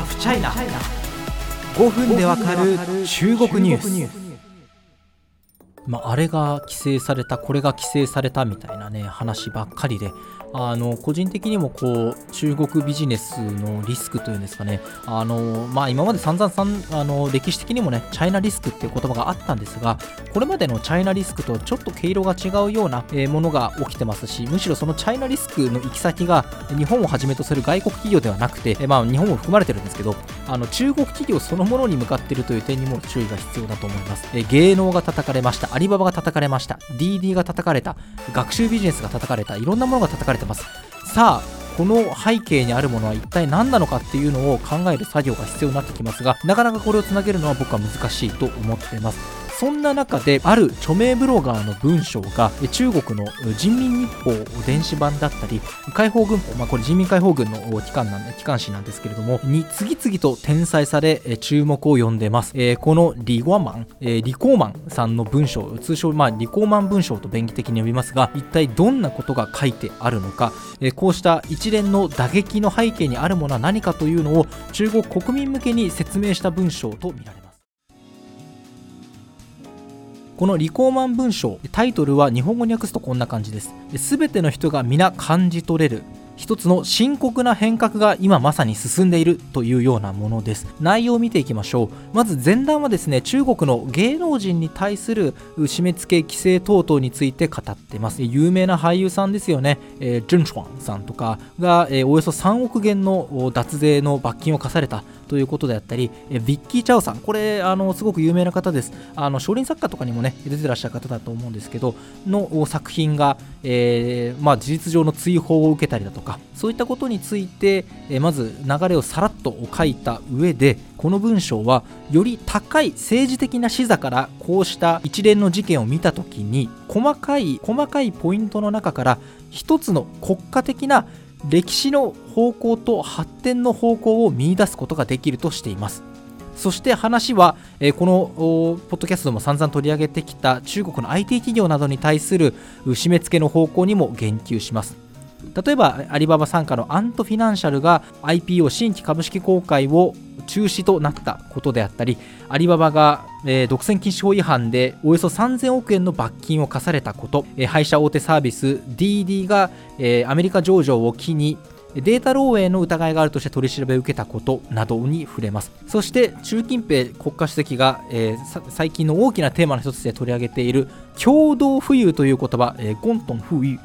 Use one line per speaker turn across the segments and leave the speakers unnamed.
ハフチャイナ5分でわかる中国ニュース。まあ、あれが規制されたこれが規制されたみたいなね話ばっかりであの個人的にもこう中国ビジネスのリスクというんですかねあの、まあ、今まで散々さんあの歴史的にもねチャイナリスクっていう言葉があったんですがこれまでのチャイナリスクとちょっと毛色が違うようなものが起きてますしむしろそのチャイナリスクの行き先が日本をはじめとする外国企業ではなくて、まあ、日本も含まれてるんですけどあの中国企業そのものに向かっているという点にも注意が必要だと思います。芸能が叩かれました。リババが叩かれました。DD が叩かれた。学習ビジネスが叩かれた。いろんなものが叩かれてます。さあこの背景にあるものは一体何なのかっていうのを考える作業が必要になってきますがなかなかこれをつなげるのは僕は難しいと思ってます。そんな中である著名ブロガーの文章が中国の人民日報電子版だったり解放軍法、まあ、これ人民解放軍の機関なん機関紙なんですけれどもに次々と転載され注目を呼んでます、えー、このリゴマン、えー、リコーマンさんの文章通称、まあ、リコーマン文章と便宜的に呼びますが一体どんなことが書いてあるのか、えー、こうした一連の打撃の背景にあるものは何かというのを中国国民向けに説明した文章とみられます。このリコーマン文章タイトルは日本語に訳すとこんな感じです。全ての人が皆感じ取れる。一つの深刻な変革が今まさに進んでいるというようなものです。内容を見ていきましょう。まず前段はですね中国の芸能人に対する締め付け規制等々について語っています。有名な俳優さんですよね、えー、ジュン・シュワンさんとかが、えー、およそ3億元の脱税の罰金を課されたということであったり、えビッキー・チャオさん、これ、あのすごく有名な方です。あの少林作家とかにもね、出てらっしゃる方だと思うんですけど、の作品が、えー、まあ、事実上の追放を受けたりだとか、そういったことについて、え、まず流れをさらっと書いた上で、この文章はより高い政治的な視座からこうした一連の事件を見た時に細かい細かいポイントの中から一つの国家的な歴史の方向と発展の方向を見いだすことができるとしています。そして話は、え、このポッドキャストでも散々取り上げてきた中国の IT 企業などに対する締め付けの方向にも言及します。例えばアリババ傘下のアントフィナンシャルが IPO 新規株式公開を中止となったことであったりアリババが、えー、独占禁止法違反でおよそ3000億円の罰金を課されたこと、えー、配車大手サービス DD が、えー、アメリカ上場を機にデータ漏洩の疑いがあるとして取り調べを受けたことなどに触れます。そして習近平国家主席が、えー、最近の大きなテーマの一つで取り上げている共同富裕という言葉、えー、ゴントン富裕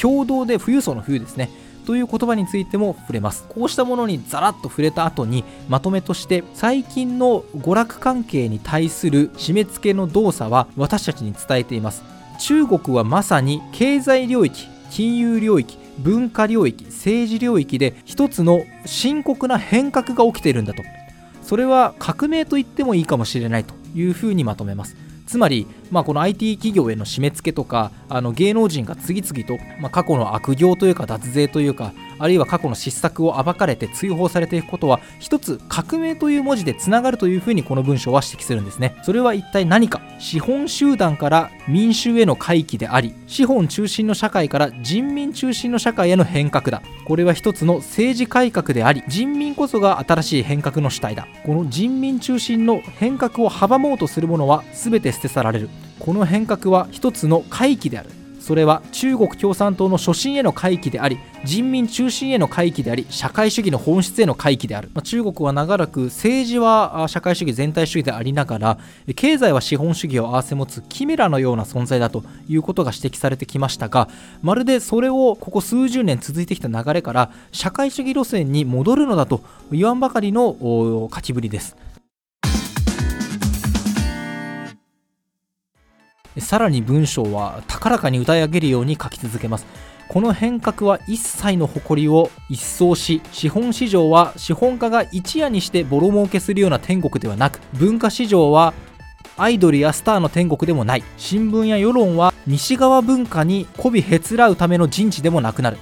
共同で富裕層の富裕ですね。という言葉についても触れます。こうしたものにザラッと触れた後にまとめとして最近の娯楽関係に対する締め付けの動作は私たちに伝えています。中国はまさに経済領域金融領域文化領域政治領域で一つの深刻な変革が起きているんだと。それは革命と言ってもいいかもしれないというふうにまとめます。つまり、まあ、この IT 企業への締め付けとかあの芸能人が次々と、まあ、過去の悪行というか脱税というかあるいは過去の失策を暴かれて追放されていくことは一つ革命という文字でつながるというふうにこの文章は指摘するんですね。それは一体何か？資本集団から民衆への回帰であり資本中心の社会から人民中心の社会への変革だ。これは一つの政治改革であり人民こそが新しい変革の主体だ。この人民中心の変革を阻もうとする者は全て捨て去られる。この変革は一つの回帰である。それは中国共産党の初心への回帰であり人民中心への回帰であり社会主義の本質への回帰である、まあ、中国は長らく政治は社会主義全体主義でありながら経済は資本主義を併せ持つキメラのような存在だということが指摘されてきましたがまるでそれをここ数十年続いてきた流れから社会主義路線に戻るのだと言わんばかりの書きぶりです。さらに文章は高らかに歌い上げるように書き続けます。この変革は一切の誇りを一掃し資本市場は資本家が一夜にしてボロ儲けするような天国ではなく文化市場はアイドルやスターの天国でもない。新聞や世論は西側文化に媚びへつらうための陣地でもなくなる。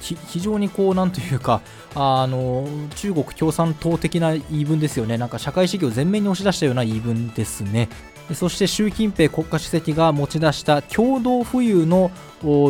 非常にこうなんというかあの中国共産党的な言い分ですよね。なんか社会主義を前面に押し出したような言い分ですね。そして習近平国家主席が持ち出した共同富裕の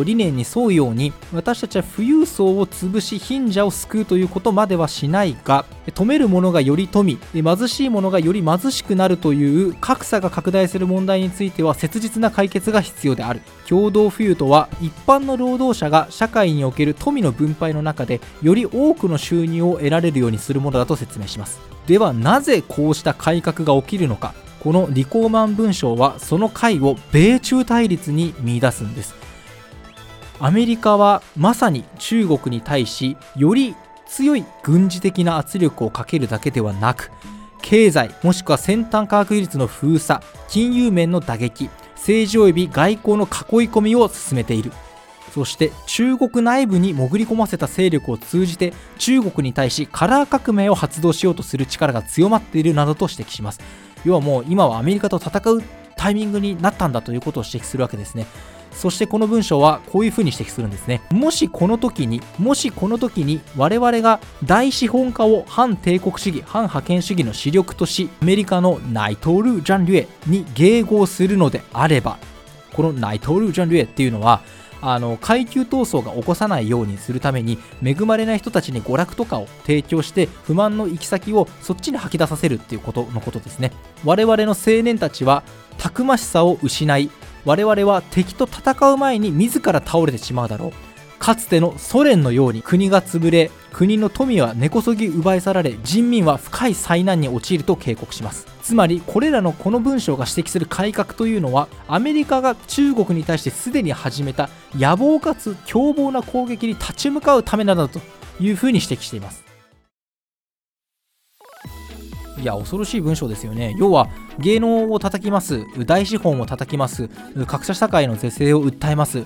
理念に沿うように私たちは富裕層を潰し貧者を救うということまではしないが富める者がより富貧しい者がより貧しくなるという格差が拡大する問題については切実な解決が必要である。共同富裕とは一般の労働者が社会における富の分配の中でより多くの収入を得られるようにするものだと説明します。ではなぜこうした改革が起きるのか。このリコーマン文章はその解を米中対立に見出すんです。アメリカはまさに中国に対しより強い軍事的な圧力をかけるだけではなく経済もしくは先端科学技術の封鎖金融面の打撃政治及び外交の囲い込みを進めている。そして中国内部に潜り込ませた勢力を通じて中国に対しカラー革命を発動しようとする力が強まっているなどと指摘します。要はもう今はアメリカと戦うタイミングになったんだということを指摘するわけですね。そしてこの文章はこういうふうに指摘するんですね。もしこの時にもしこの時に我々が大資本家を反帝国主義反覇権主義の主力としアメリカのナイトール・ジャン・リュエに迎合するのであればこのナイトール・ジャン・リュエっていうのはあの階級闘争が起こさないようにするために恵まれない人たちに娯楽とかを提供して不満の行き先をそっちに吐き出させるっていうことのことですね。我々の青年たちはたくましさを失い我々は敵と戦う前に自ら倒れてしまうだろう。かつてのソ連のように国が潰れ国の富は根こそぎ奪い去られ人民は深い災難に陥ると警告します。つまりこれらのこの文章が指摘する改革というのはアメリカが中国に対してすでに始めた野望かつ凶暴な攻撃に立ち向かうためなどというふうに指摘しています。いや恐ろしい文章ですよね。要は芸能を叩きます。大資本を叩きます。格差社会の是正を訴えます。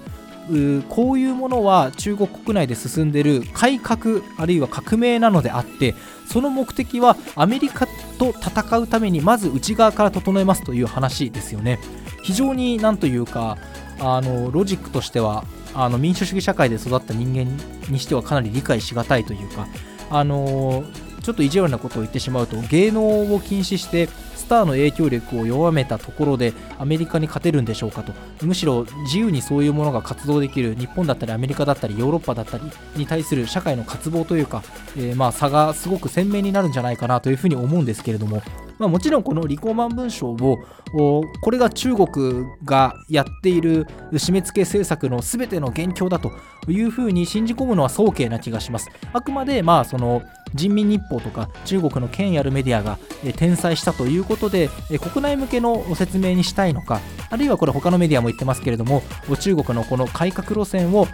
こういうものは中国国内で進んでいる改革あるいは革命なのであってその目的はアメリカと戦うためにまず内側から整えますという話ですよね。非常になんというかあのロジックとしてはあの民主主義社会で育った人間にしてはかなり理解しがたいというかあのちょっと意地悪なことを言ってしまうと芸能を禁止してスターの影響力を弱めたところでアメリカに勝てるんでしょうかとむしろ自由にそういうものが活動できる日本だったりアメリカだったりヨーロッパだったりに対する社会の渇望というか、えー、まあ差がすごく鮮明になるんじゃないかなというふうに思うんですけれどもまあ、もちろんこのリコーマン文書をこれが中国がやっている締め付け政策の全ての元凶だというふうに信じ込むのは早計な気がします。あくまでまあその人民日報とか中国の権威あるメディアが転載したということで国内向けの説明にしたいのかあるいはこれ他のメディアも言ってますけれども中国のこの改革路線を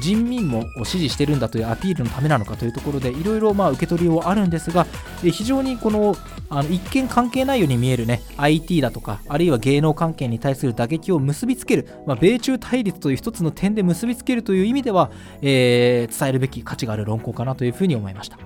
人民も支持してるんだというアピールのためなのかというところでいろいろ受け取りはあるんですが非常にこのあの一見関係ないように見えるね IT だとかあるいは芸能関係に対する打撃を結びつける、まあ、米中対立という一つの点で結びつけるという意味では、えー、伝えるべき価値がある論考かなというふうに思いました。